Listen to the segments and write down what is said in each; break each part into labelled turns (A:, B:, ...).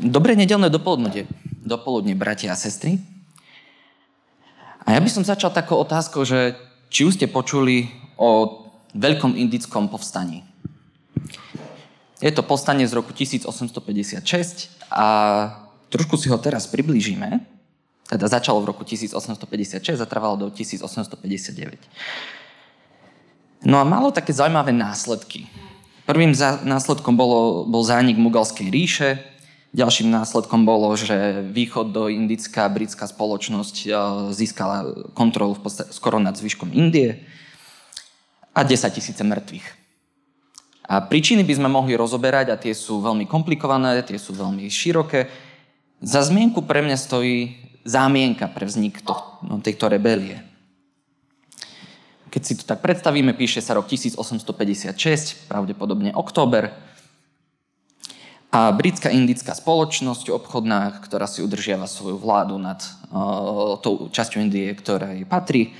A: Dobré nedelné dopoludne, dopoludne, bratia a sestry. A ja by som začal takou otázkou, že či už ste počuli o veľkom indickom povstaní. Je to povstanie z roku 1856 a trošku si ho teraz priblížime. Teda začalo v roku 1856 a trvalo do 1859. No a malo také zaujímavé následky. Prvým následkom bolo, bol zánik Mugalskej ríše, Ďalším následkom bolo, že východ do indická britská spoločnosť e, získala kontrolu v podstate skoro nad zvyškom Indie a 10 tisíce mŕtvych. A príčiny by sme mohli rozoberať a tie sú veľmi komplikované, tie sú veľmi široké. Za zmienku pre mňa stojí zámienka pre vznik to, no, tejto rebelie. Keď si to tak predstavíme, píše sa rok 1856, pravdepodobne október, a britská indická spoločnosť obchodná, ktorá si udržiava svoju vládu nad uh, tou časťou Indie, ktorej patrí,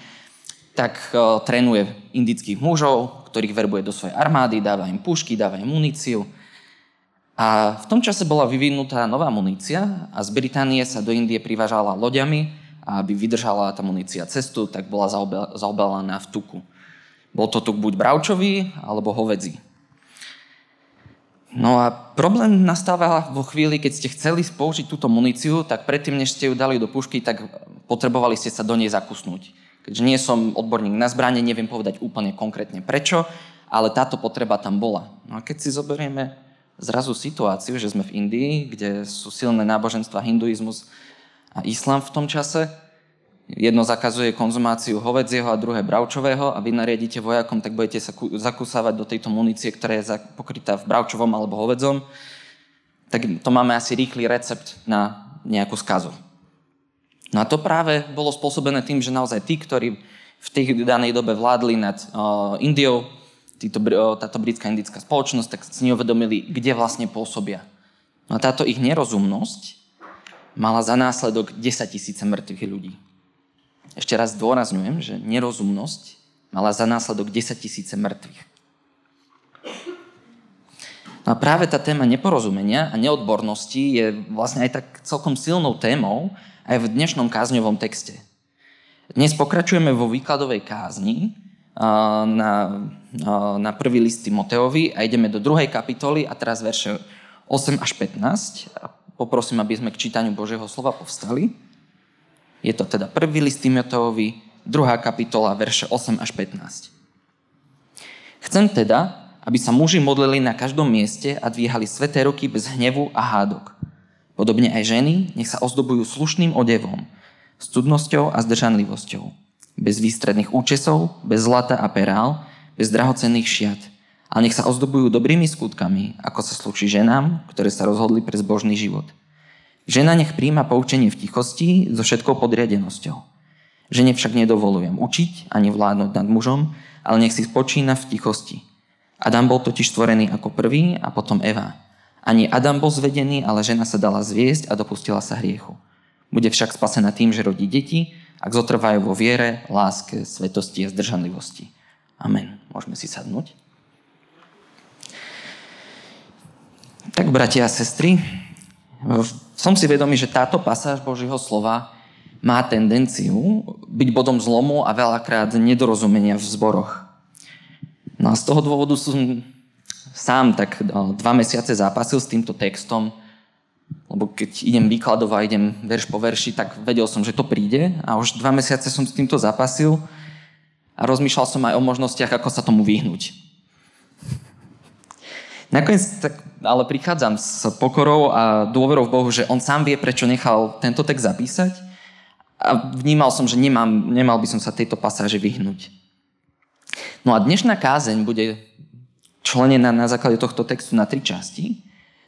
A: tak uh, trénuje indických mužov, ktorých verbuje do svojej armády, dáva im pušky, dáva im muníciu. A v tom čase bola vyvinutá nová munícia a z Británie sa do Indie privážala loďami a aby vydržala tá munícia cestu, tak bola zaobalaná v tuku. Bol to tuk buď bravčový alebo hovedzí. No a problém nastáva vo chvíli, keď ste chceli použiť túto muníciu, tak predtým, než ste ju dali do pušky, tak potrebovali ste sa do nej zakusnúť. Keďže nie som odborník na zbranie, neviem povedať úplne konkrétne prečo, ale táto potreba tam bola. No a keď si zoberieme zrazu situáciu, že sme v Indii, kde sú silné náboženstva hinduizmus a islám v tom čase, jedno zakazuje konzumáciu hovedzieho a druhé bravčového a vy nariadíte vojakom, tak budete sa zakúsávať do tejto munície, ktorá je pokrytá v bravčovom alebo hovedzom, tak to máme asi rýchly recept na nejakú skazu. No a to práve bolo spôsobené tým, že naozaj tí, ktorí v tej danej dobe vládli nad uh, Indiou, títo, uh, táto britská indická spoločnosť, tak si neuvedomili, kde vlastne pôsobia. No a táto ich nerozumnosť mala za následok 10 tisíce mŕtvych ľudí. Ešte raz dôrazňujem, že nerozumnosť mala za následok 10 tisíce mŕtvych. No a práve tá téma neporozumenia a neodbornosti je vlastne aj tak celkom silnou témou aj v dnešnom kázňovom texte. Dnes pokračujeme vo výkladovej kázni na, na prvý list Timoteovi a ideme do druhej kapitoly a teraz verše 8 až 15. A poprosím, aby sme k čítaniu Božieho slova povstali. Je to teda prvý list Timoteovi, druhá kapitola, verše 8 až 15. Chcem teda, aby sa muži modlili na každom mieste a dvíhali sveté ruky bez hnevu a hádok. Podobne aj ženy nech sa ozdobujú slušným odevom, s cudnosťou a zdržanlivosťou, bez výstredných účesov, bez zlata a perál, bez drahocenných šiat, ale nech sa ozdobujú dobrými skutkami, ako sa slúči ženám, ktoré sa rozhodli pre zbožný život – Žena nech príjma poučenie v tichosti so všetkou podriadenosťou. Žene však nedovolujem učiť ani vládnuť nad mužom, ale nech si spočína v tichosti. Adam bol totiž stvorený ako prvý a potom Eva. Ani Adam bol zvedený, ale žena sa dala zviesť a dopustila sa hriechu. Bude však spasená tým, že rodí deti, ak zotrvajú vo viere, láske, svetosti a zdržanlivosti. Amen. Môžeme si sadnúť. Tak, bratia a sestry, som si vedomý, že táto pasáž Božieho slova má tendenciu byť bodom zlomu a veľakrát nedorozumenia v zboroch. No a z toho dôvodu som sám tak no, dva mesiace zápasil s týmto textom, lebo keď idem výkladov idem verš po verši, tak vedel som, že to príde a už dva mesiace som s týmto zápasil a rozmýšľal som aj o možnostiach, ako sa tomu vyhnúť. Nakoniec tak ale prichádzam s pokorou a dôverou v Bohu, že On sám vie, prečo nechal tento text zapísať a vnímal som, že nemám, nemal by som sa tejto pasáže vyhnúť. No a dnešná kázeň bude členená na základe tohto textu na tri časti.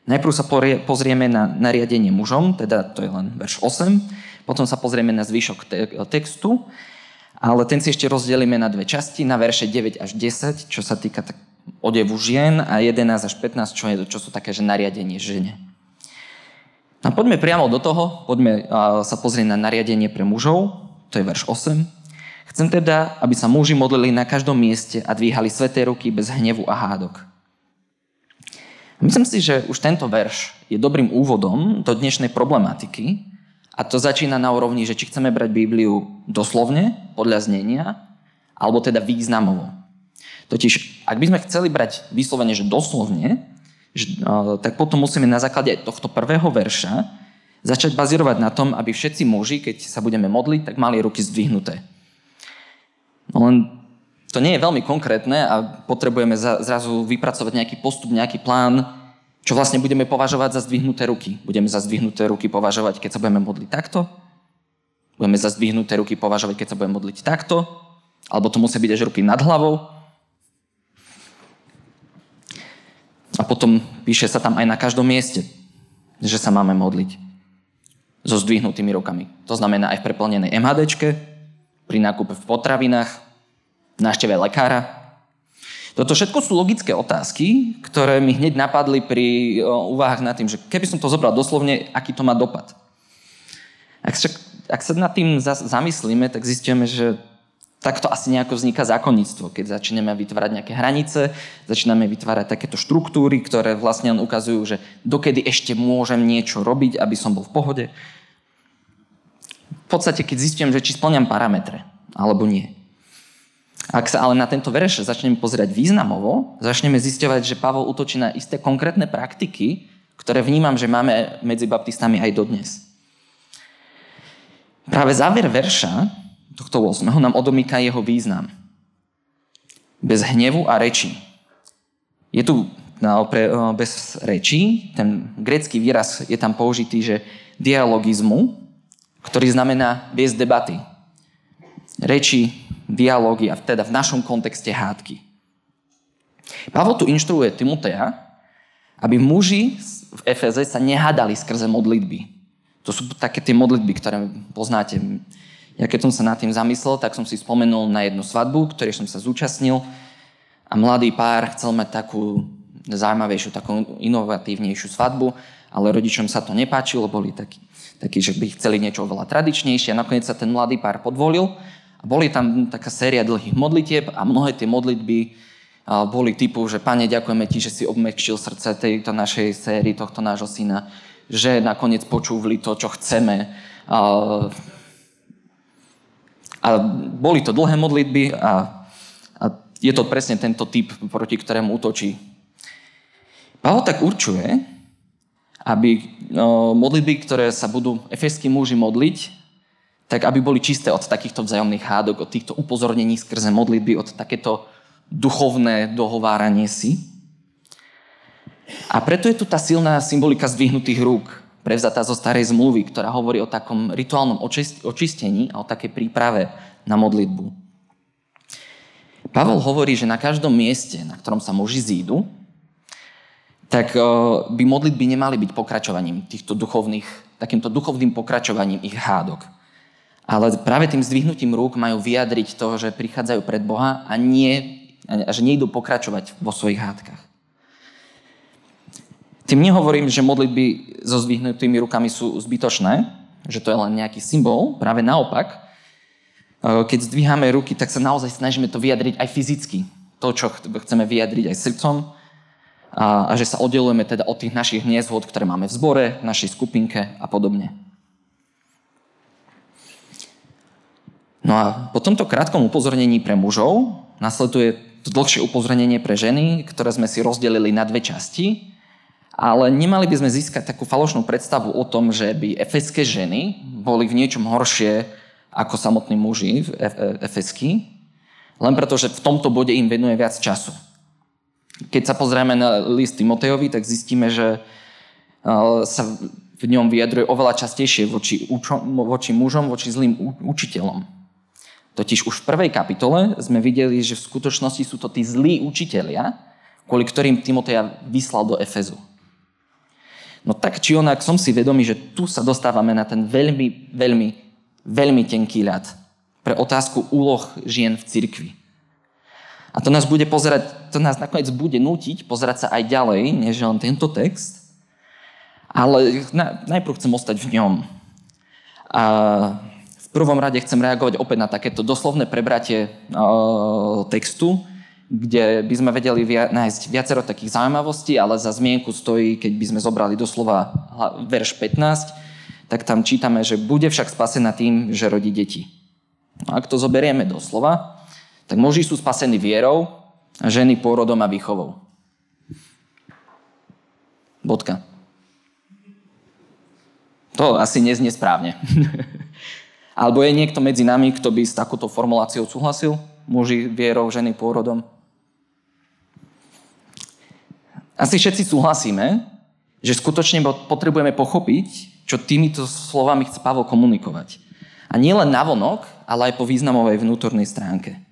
A: Najprv sa pozrieme na nariadenie mužom, teda to je len verš 8, potom sa pozrieme na zvyšok textu, ale ten si ešte rozdelíme na dve časti, na verše 9 až 10, čo sa týka tak odevu žien a 11 až 15, čo, je, čo sú také, že nariadenie žene. A poďme priamo do toho, poďme sa pozrieť na nariadenie pre mužov, to je verš 8. Chcem teda, aby sa muži modlili na každom mieste a dvíhali sveté ruky bez hnevu a hádok. Myslím si, že už tento verš je dobrým úvodom do dnešnej problematiky a to začína na úrovni, že či chceme brať Bibliu doslovne, podľa znenia, alebo teda významovo. Totiž, ak by sme chceli brať vyslovene, že doslovne, že, tak potom musíme na základe tohto prvého verša začať bazírovať na tom, aby všetci muži, keď sa budeme modliť, tak mali ruky zdvihnuté. No len to nie je veľmi konkrétne a potrebujeme zrazu vypracovať nejaký postup, nejaký plán, čo vlastne budeme považovať za zdvihnuté ruky. Budeme za zdvihnuté ruky považovať, keď sa budeme modliť takto? Budeme za zdvihnuté ruky považovať, keď sa budeme modliť takto? Alebo to musia byť až ruky nad hlavou? A potom píše sa tam aj na každom mieste, že sa máme modliť so zdvihnutými rukami. To znamená aj v preplnenej MHDčke, pri nákupe v potravinách, návšteve lekára. Toto všetko sú logické otázky, ktoré mi hneď napadli pri úvahách nad tým, že keby som to zobral doslovne, aký to má dopad. Ak sa, ak sa nad tým zamyslíme, tak zistíme, že takto asi nejako vzniká zákonníctvo, keď začneme vytvárať nejaké hranice, začíname vytvárať takéto štruktúry, ktoré vlastne len ukazujú, že dokedy ešte môžem niečo robiť, aby som bol v pohode. V podstate, keď zistím, že či splňam parametre, alebo nie. Ak sa ale na tento verš začneme pozerať významovo, začneme zisťovať, že Pavol útočí na isté konkrétne praktiky, ktoré vnímam, že máme medzi baptistami aj dodnes. Práve záver verša, tohto 8. nám odomýka jeho význam. Bez hnevu a reči. Je tu no, bez rečí, ten grecký výraz je tam použitý, že dialogizmu, ktorý znamená viesť debaty. Reči dialógy a teda v našom kontexte hádky. Pavol tu inštruuje Timotea, aby muži v Efeze sa nehádali skrze modlitby. To sú také tie modlitby, ktoré poznáte. Ja keď som sa nad tým zamyslel, tak som si spomenul na jednu svadbu, ktorej som sa zúčastnil a mladý pár chcel mať takú zaujímavejšiu, takú inovatívnejšiu svadbu, ale rodičom sa to nepáčilo, boli takí, takí, že by chceli niečo oveľa tradičnejšie a nakoniec sa ten mladý pár podvolil a boli tam taká séria dlhých modlitieb a mnohé tie modlitby boli typu, že Pane, ďakujeme Ti, že si obmekčil srdce tejto našej sérii, tohto nášho syna, že nakoniec počúvli to, čo chceme. A, boli to dlhé modlitby a, a je to presne tento typ, proti ktorému útočí. Pavol tak určuje, aby no, modlitby, ktoré sa budú efeskí muži modliť, tak aby boli čisté od takýchto vzájomných hádok, od týchto upozornení skrze modlitby, od takéto duchovné dohováranie si. A preto je tu tá silná symbolika zdvihnutých rúk, prevzatá zo starej zmluvy, ktorá hovorí o takom rituálnom očistení a o takej príprave na modlitbu. Pavol hovorí, že na každom mieste, na ktorom sa muži zídu, tak by modlitby nemali byť pokračovaním týchto duchovných, takýmto duchovným pokračovaním ich hádok. Ale práve tým zdvihnutím rúk majú vyjadriť to, že prichádzajú pred Boha a, nie, a že nejdú pokračovať vo svojich hádkach. Tým nehovorím, že modlitby so zdvihnutými rukami sú zbytočné, že to je len nejaký symbol. Práve naopak, e, keď zdvíhame ruky, tak sa naozaj snažíme to vyjadriť aj fyzicky. To, čo chceme vyjadriť aj srdcom. A, a že sa oddelujeme teda od tých našich hniezhod, ktoré máme v zbore, v našej skupinke a podobne. No a po tomto krátkom upozornení pre mužov nasleduje dlhšie upozornenie pre ženy, ktoré sme si rozdelili na dve časti. Ale nemali by sme získať takú falošnú predstavu o tom, že by efeské ženy boli v niečom horšie ako samotní muži v efesky, len preto, že v tomto bode im venuje viac času. Keď sa pozrieme na list Timotejovi, tak zistíme, že sa v ňom vyjadruje oveľa častejšie voči, voči mužom, voči zlým učiteľom. Totiž už v prvej kapitole sme videli, že v skutočnosti sú to tí zlí učitelia, kvôli ktorým Timoteja vyslal do Efezu. No tak či onak som si vedomý, že tu sa dostávame na ten veľmi, veľmi, veľmi tenký ľad pre otázku úloh žien v cirkvi. A to nás bude pozerať, to nás nakoniec bude nútiť pozerať sa aj ďalej, než len tento text. Ale na, najprv chcem ostať v ňom. A prvom rade chcem reagovať opäť na takéto doslovné prebratie textu, kde by sme vedeli via- nájsť viacero takých zaujímavostí, ale za zmienku stojí, keď by sme zobrali doslova verš 15, tak tam čítame, že bude však spasená tým, že rodí deti. No, ak to zoberieme doslova, tak muži sú spasení vierou a ženy pôrodom a výchovou. Bodka. To asi neznie správne. Alebo je niekto medzi nami, kto by s takouto formuláciou súhlasil? Muži vierou, ženy pôrodom? Asi všetci súhlasíme, že skutočne potrebujeme pochopiť, čo týmito slovami chce Pavol komunikovať. A nie len navonok, ale aj po významovej vnútornej stránke.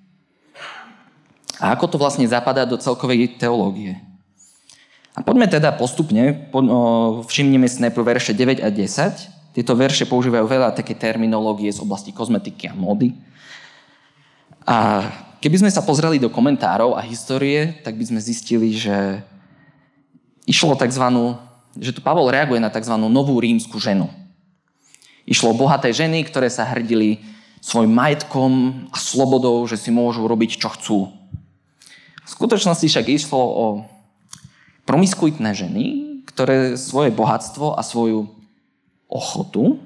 A: A ako to vlastne zapadá do celkovej teológie? A poďme teda postupne, všimnime si najprv verše 9 a 10. Tieto verše používajú veľa také terminológie z oblasti kozmetiky a módy. A keby sme sa pozreli do komentárov a histórie, tak by sme zistili, že išlo tzv. že tu Pavol reaguje na tzv. novú rímsku ženu. Išlo o bohaté ženy, ktoré sa hrdili svojim majetkom a slobodou, že si môžu robiť, čo chcú. V skutočnosti však išlo o promiskuitné ženy, ktoré svoje bohatstvo a svoju ochotu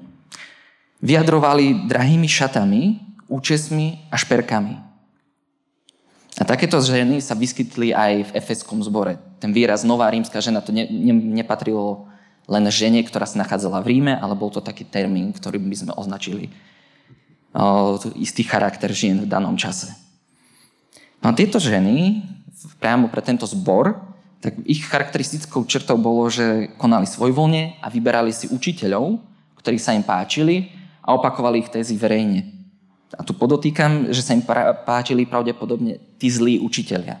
A: vyjadrovali drahými šatami, účesmi a šperkami. A takéto ženy sa vyskytli aj v efeskom zbore. Ten výraz nová rímska žena, to ne, ne, nepatrilo len žene, ktorá sa nachádzala v Ríme, ale bol to taký termín, ktorý by sme označili o, istý charakter žien v danom čase. No a tieto ženy priamo pre tento zbor tak ich charakteristickou črtou bolo, že konali svojvoľne a vyberali si učiteľov, ktorí sa im páčili a opakovali ich tézy verejne. A tu podotýkam, že sa im páčili pravdepodobne tí zlí učiteľia.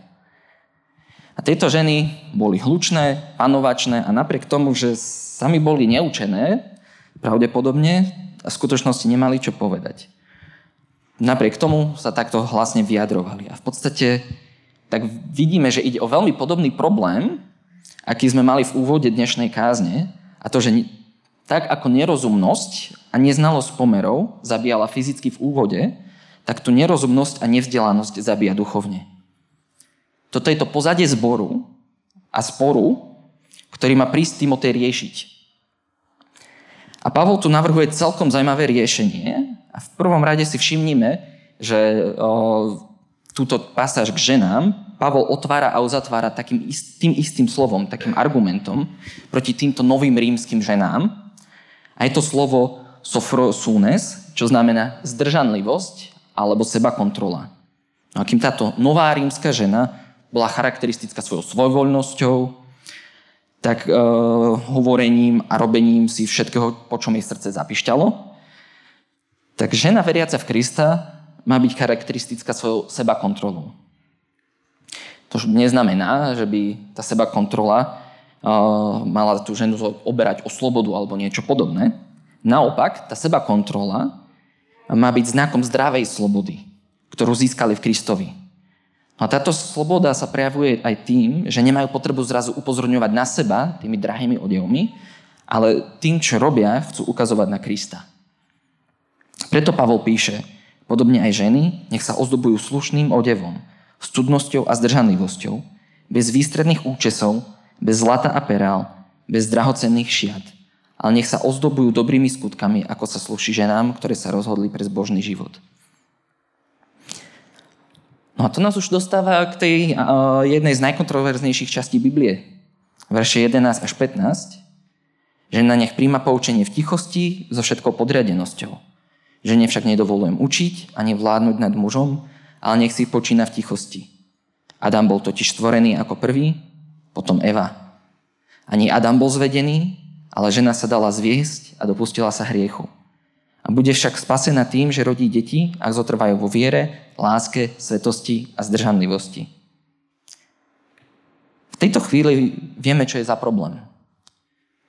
A: A tieto ženy boli hlučné, panovačné a napriek tomu, že sami boli neučené, pravdepodobne a v skutočnosti nemali čo povedať. Napriek tomu sa takto hlasne vyjadrovali. A v podstate tak vidíme, že ide o veľmi podobný problém, aký sme mali v úvode dnešnej kázne, a to, že tak ako nerozumnosť a neznalosť pomerov zabíjala fyzicky v úvode, tak tu nerozumnosť a nevzdelanosť zabíja duchovne. Toto je to pozadie zboru a sporu, ktorý má prísť Timotej riešiť. A Pavol tu navrhuje celkom zaujímavé riešenie a v prvom rade si všimnime, že túto pasáž k ženám Pavol otvára a uzatvára takým istým, istým slovom, takým argumentom proti týmto novým rímským ženám. A je to slovo sofrosunes, čo znamená zdržanlivosť alebo seba kontrola. No a kým táto nová rímska žena bola charakteristická svojou svojvoľnosťou, tak e, hovorením a robením si všetkého, po čom jej srdce zapišťalo, tak žena veriaca v Krista má byť charakteristická svojou seba kontrolou. To neznamená, že by tá seba kontrola mala tú ženu oberať o slobodu alebo niečo podobné. Naopak, tá seba kontrola má byť znakom zdravej slobody, ktorú získali v Kristovi. A táto sloboda sa prejavuje aj tým, že nemajú potrebu zrazu upozorňovať na seba tými drahými odevmi, ale tým, čo robia, chcú ukazovať na Krista. Preto Pavol píše, Podobne aj ženy, nech sa ozdobujú slušným odevom, s cudnosťou a zdržanlivosťou, bez výstredných účesov, bez zlata a perál, bez drahocenných šiat, ale nech sa ozdobujú dobrými skutkami, ako sa sluší ženám, ktoré sa rozhodli pre zbožný život. No a to nás už dostáva k tej uh, jednej z najkontroverznejších častí Biblie. Verše 11 až 15. Žena nech príjma poučenie v tichosti so všetkou podriadenosťou Žene však nedovolujem učiť ani vládnuť nad mužom, ale nech si počína v tichosti. Adam bol totiž stvorený ako prvý, potom Eva. Ani Adam bol zvedený, ale žena sa dala zviesť a dopustila sa hriechu. A bude však spasená tým, že rodí deti, ak zotrvajú vo viere, láske, svetosti a zdržanlivosti. V tejto chvíli vieme, čo je za problém.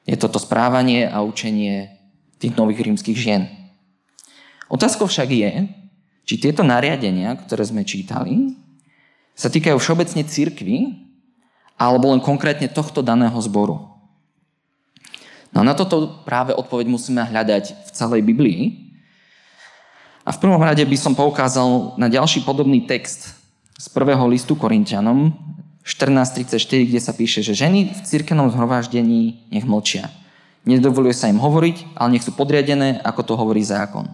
A: Je toto správanie a učenie tých nových rímskych žien. Otázkou však je, či tieto nariadenia, ktoré sme čítali, sa týkajú všeobecne církvy, alebo len konkrétne tohto daného zboru. No na toto práve odpoveď musíme hľadať v celej Biblii. A v prvom rade by som poukázal na ďalší podobný text z prvého listu Korintianom 14.34, kde sa píše, že ženy v cirkevnom zhromaždení nech mlčia. Nedovoluje sa im hovoriť, ale nech sú podriadené, ako to hovorí zákon.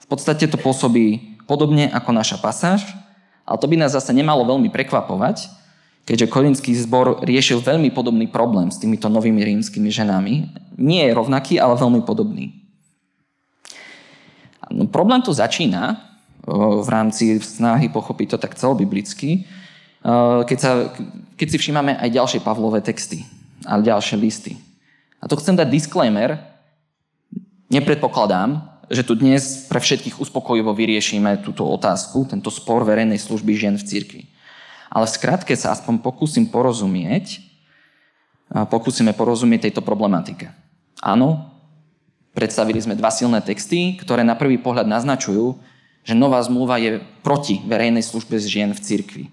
A: V podstate to pôsobí podobne ako naša pasáž, ale to by nás zase nemalo veľmi prekvapovať, keďže korinský zbor riešil veľmi podobný problém s týmito novými rímskymi ženami. Nie je rovnaký, ale veľmi podobný. No, problém tu začína v rámci snahy pochopiť to tak celobiblicky, keď, sa, keď si všímame aj ďalšie Pavlové texty a ďalšie listy. A to chcem dať disclaimer. Nepredpokladám, že tu dnes pre všetkých uspokojivo vyriešime túto otázku, tento spor verejnej služby žien v cirkvi. Ale v skratke sa aspoň pokúsim porozumieť, pokúsime porozumieť tejto problematike. Áno, predstavili sme dva silné texty, ktoré na prvý pohľad naznačujú, že nová zmluva je proti verejnej službe žien v cirkvi.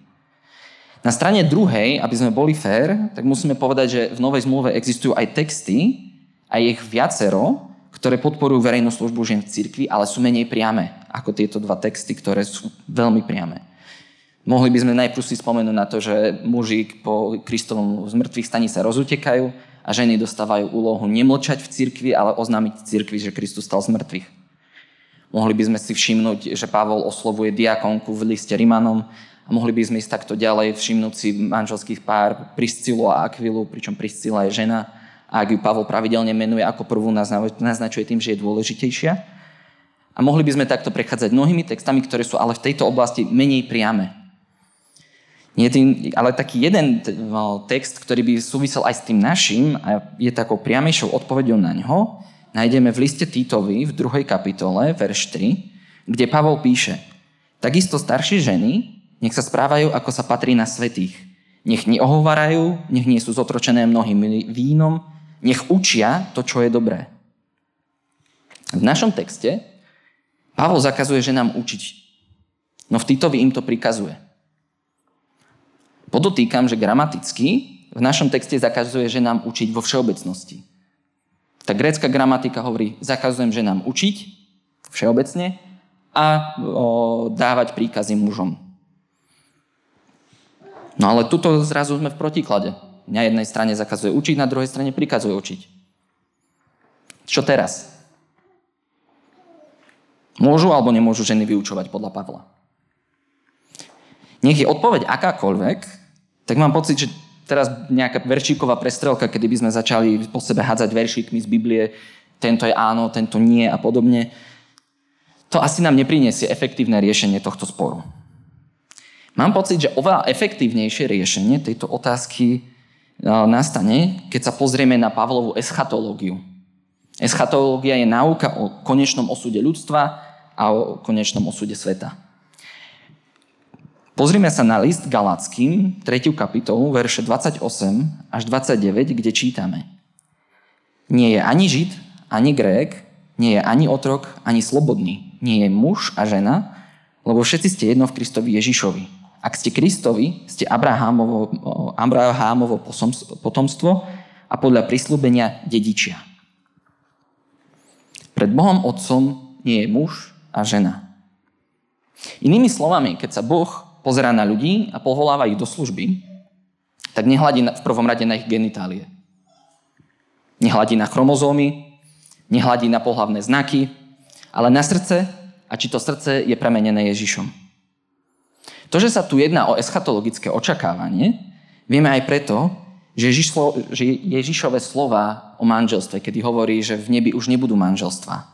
A: Na strane druhej, aby sme boli fér, tak musíme povedať, že v Novej zmluve existujú aj texty, a ich viacero, ktoré podporujú verejnú službu žien v cirkvi, ale sú menej priame ako tieto dva texty, ktoré sú veľmi priame. Mohli by sme najprv si spomenúť na to, že muži po Kristovom zmrtvých staní sa rozutekajú a ženy dostávajú úlohu nemlčať v cirkvi, ale oznámiť cirkvi, že Kristus stal z mŕtvych. Mohli by sme si všimnúť, že Pavol oslovuje diakonku v liste Rimanom a mohli by sme ísť takto ďalej, všimnúť si manželských pár Priscilu a Akvilu, pričom Priscila je žena a ak ju Pavol pravidelne menuje ako prvú, naznačuje tým, že je dôležitejšia. A mohli by sme takto prechádzať mnohými textami, ktoré sú ale v tejto oblasti menej priame. Tým, ale taký jeden text, ktorý by súvisel aj s tým našim a je takou priamejšou odpovedou na ňo, nájdeme v liste Týtovi v 2. kapitole, verš 3, kde Pavol píše Takisto staršie ženy nech sa správajú, ako sa patrí na svetých. Nech neohovarajú, nech nie sú zotročené mnohým vínom, nech učia to, čo je dobré. V našom texte Pavol zakazuje ženám učiť, no v Titovi im to prikazuje. Podotýkam, že gramaticky v našom texte zakazuje ženám učiť vo všeobecnosti. Tá grécka gramatika hovorí, zakazujem ženám učiť všeobecne a o, dávať príkazy mužom. No ale tuto zrazu sme v protiklade. Na jednej strane zakazuje učiť, na druhej strane prikazuje učiť. Čo teraz? Môžu alebo nemôžu ženy vyučovať podľa Pavla? Nech je odpoveď akákoľvek, tak mám pocit, že teraz nejaká veršíková prestrelka, kedy by sme začali po sebe hádzať veršíkmi z Biblie, tento je áno, tento nie a podobne, to asi nám nepriniesie efektívne riešenie tohto sporu. Mám pocit, že oveľa efektívnejšie riešenie tejto otázky e, nastane, keď sa pozrieme na Pavlovú eschatológiu. Eschatológia je náuka o konečnom osude ľudstva a o konečnom osude sveta. Pozrime sa na list Galackým, 3. kapitolu, verše 28 až 29, kde čítame. Nie je ani Žid, ani Grék, nie je ani otrok, ani slobodný. Nie je muž a žena, lebo všetci ste jedno v Kristovi Ježišovi. Ak ste Kristovi, ste Abrahámovo, Abrahámovo potomstvo a podľa prislúbenia dedičia. Pred Bohom Otcom nie je muž a žena. Inými slovami, keď sa Boh pozerá na ľudí a povoláva ich do služby, tak nehľadí v prvom rade na ich genitálie. Nehľadí na chromozómy, nehľadí na pohlavné znaky, ale na srdce a či to srdce je premenené Ježišom. To, že sa tu jedná o eschatologické očakávanie, vieme aj preto, že, Ježišlo, že Ježišové slova o manželstve, kedy hovorí, že v nebi už nebudú manželstva.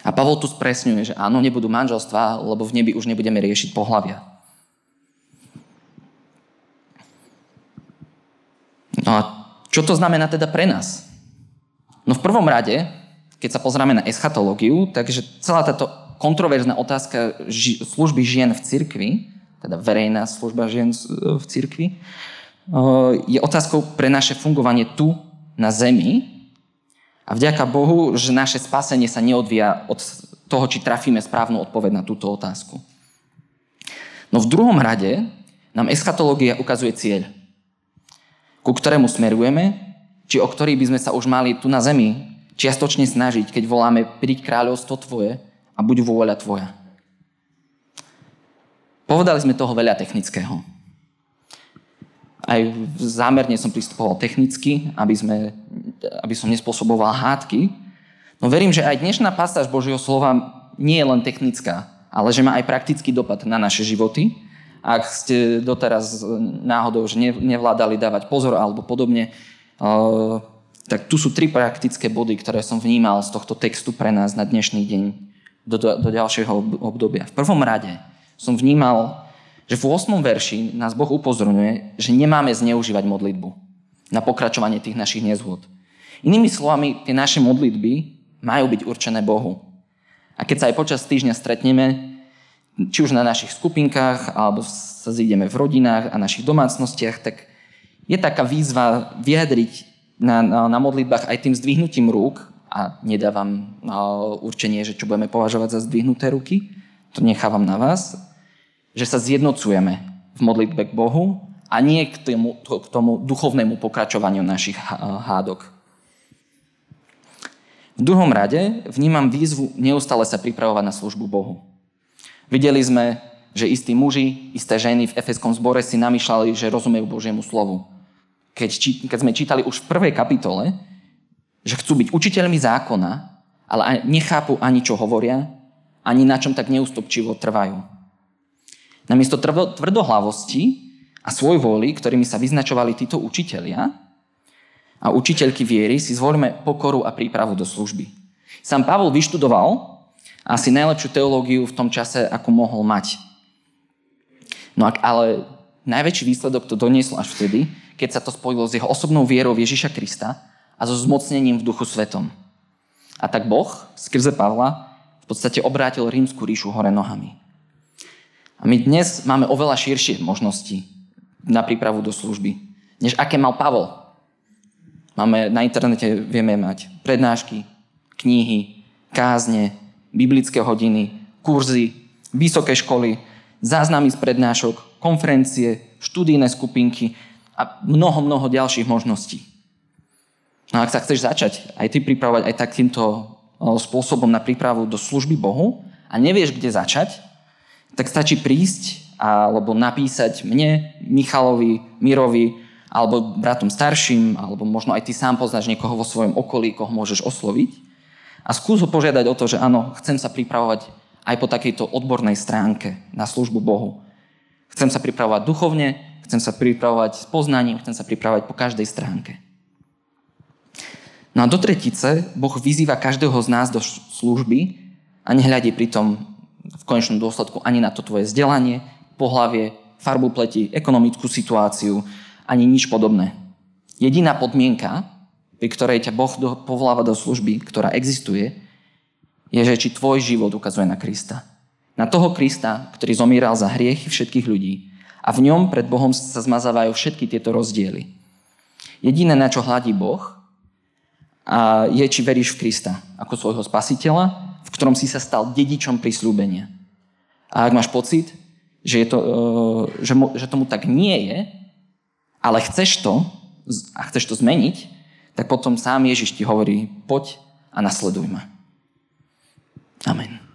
A: A Pavol tu spresňuje, že áno, nebudú manželstva, lebo v nebi už nebudeme riešiť pohľavia. No a čo to znamená teda pre nás? No v prvom rade, keď sa pozrieme na eschatológiu, takže celá táto kontroverzná otázka ži- služby žien v cirkvi, teda verejná služba žien v cirkvi, je otázkou pre naše fungovanie tu na zemi a vďaka Bohu, že naše spasenie sa neodvíja od toho, či trafíme správnu odpoveď na túto otázku. No v druhom rade nám eschatológia ukazuje cieľ, ku ktorému smerujeme, či o ktorý by sme sa už mali tu na zemi čiastočne snažiť, keď voláme príď kráľovstvo tvoje, a buď vôľa tvoja. Povedali sme toho veľa technického. Aj zámerne som pristupoval technicky, aby, sme, aby som nespôsoboval hádky. No verím, že aj dnešná pasáž Božieho slova nie je len technická, ale že má aj praktický dopad na naše životy. Ak ste doteraz náhodou že nevládali dávať pozor alebo podobne, eh, tak tu sú tri praktické body, ktoré som vnímal z tohto textu pre nás na dnešný deň do, do, do ďalšieho obdobia. V prvom rade som vnímal, že v 8. verši nás Boh upozorňuje, že nemáme zneužívať modlitbu na pokračovanie tých našich nezhôd. Inými slovami, tie naše modlitby majú byť určené Bohu. A keď sa aj počas týždňa stretneme, či už na našich skupinkách, alebo sa zídeme v rodinách a našich domácnostiach, tak je taká výzva vyjadriť na, na, na modlitbách aj tým zdvihnutím rúk, a nedávam určenie, že čo budeme považovať za zdvihnuté ruky, to nechávam na vás, že sa zjednocujeme v modlitbe k Bohu a nie k tomu, k tomu duchovnému pokračovaniu našich hádok. V druhom rade vnímam výzvu neustále sa pripravovať na službu Bohu. Videli sme, že istí muži, isté ženy v Efeskom zbore si namýšľali, že rozumejú Božiemu slovu. Keď, keď sme čítali už v prvej kapitole, že chcú byť učiteľmi zákona, ale nechápu ani čo hovoria, ani na čom tak neústupčivo trvajú. Namiesto tvrdohlavosti a svoj vôli, ktorými sa vyznačovali títo učitelia a učiteľky viery, si zvolíme pokoru a prípravu do služby. Sám Pavol vyštudoval asi najlepšiu teológiu v tom čase, ako mohol mať. No ale najväčší výsledok to doniesol až vtedy, keď sa to spojilo s jeho osobnou vierou Ježiša Krista a so zmocnením v duchu svetom. A tak Boh skrze Pavla v podstate obrátil rímsku ríšu hore nohami. A my dnes máme oveľa širšie možnosti na prípravu do služby, než aké mal Pavol. Máme na internete, vieme mať prednášky, knihy, kázne, biblické hodiny, kurzy, vysoké školy, záznamy z prednášok, konferencie, študijné skupinky a mnoho, mnoho ďalších možností. No ak sa chceš začať aj ty pripravovať aj takýmto spôsobom na prípravu do služby Bohu a nevieš, kde začať, tak stačí prísť alebo napísať mne, Michalovi, Mirovi, alebo bratom starším, alebo možno aj ty sám poznáš niekoho vo svojom okolí, koho môžeš osloviť. A skús ho požiadať o to, že áno, chcem sa pripravovať aj po takejto odbornej stránke na službu Bohu. Chcem sa pripravovať duchovne, chcem sa pripravovať s poznaním, chcem sa pripravovať po každej stránke. No a do tretice Boh vyzýva každého z nás do služby a nehľadí pritom v konečnom dôsledku ani na to tvoje vzdelanie, pohlavie, farbu pleti, ekonomickú situáciu, ani nič podobné. Jediná podmienka, pri ktorej ťa Boh povoláva do služby, ktorá existuje, je, že či tvoj život ukazuje na Krista. Na toho Krista, ktorý zomíral za hriechy všetkých ľudí a v ňom pred Bohom sa zmazávajú všetky tieto rozdiely. Jediné, na čo hľadí Boh, a je, či veríš v Krista ako svojho spasiteľa, v ktorom si sa stal dedičom prislúbenia. A ak máš pocit, že, je to, e, že tomu tak nie je, ale chceš to a chceš to zmeniť, tak potom sám Ježiš ti hovorí, poď a nasleduj ma. Amen.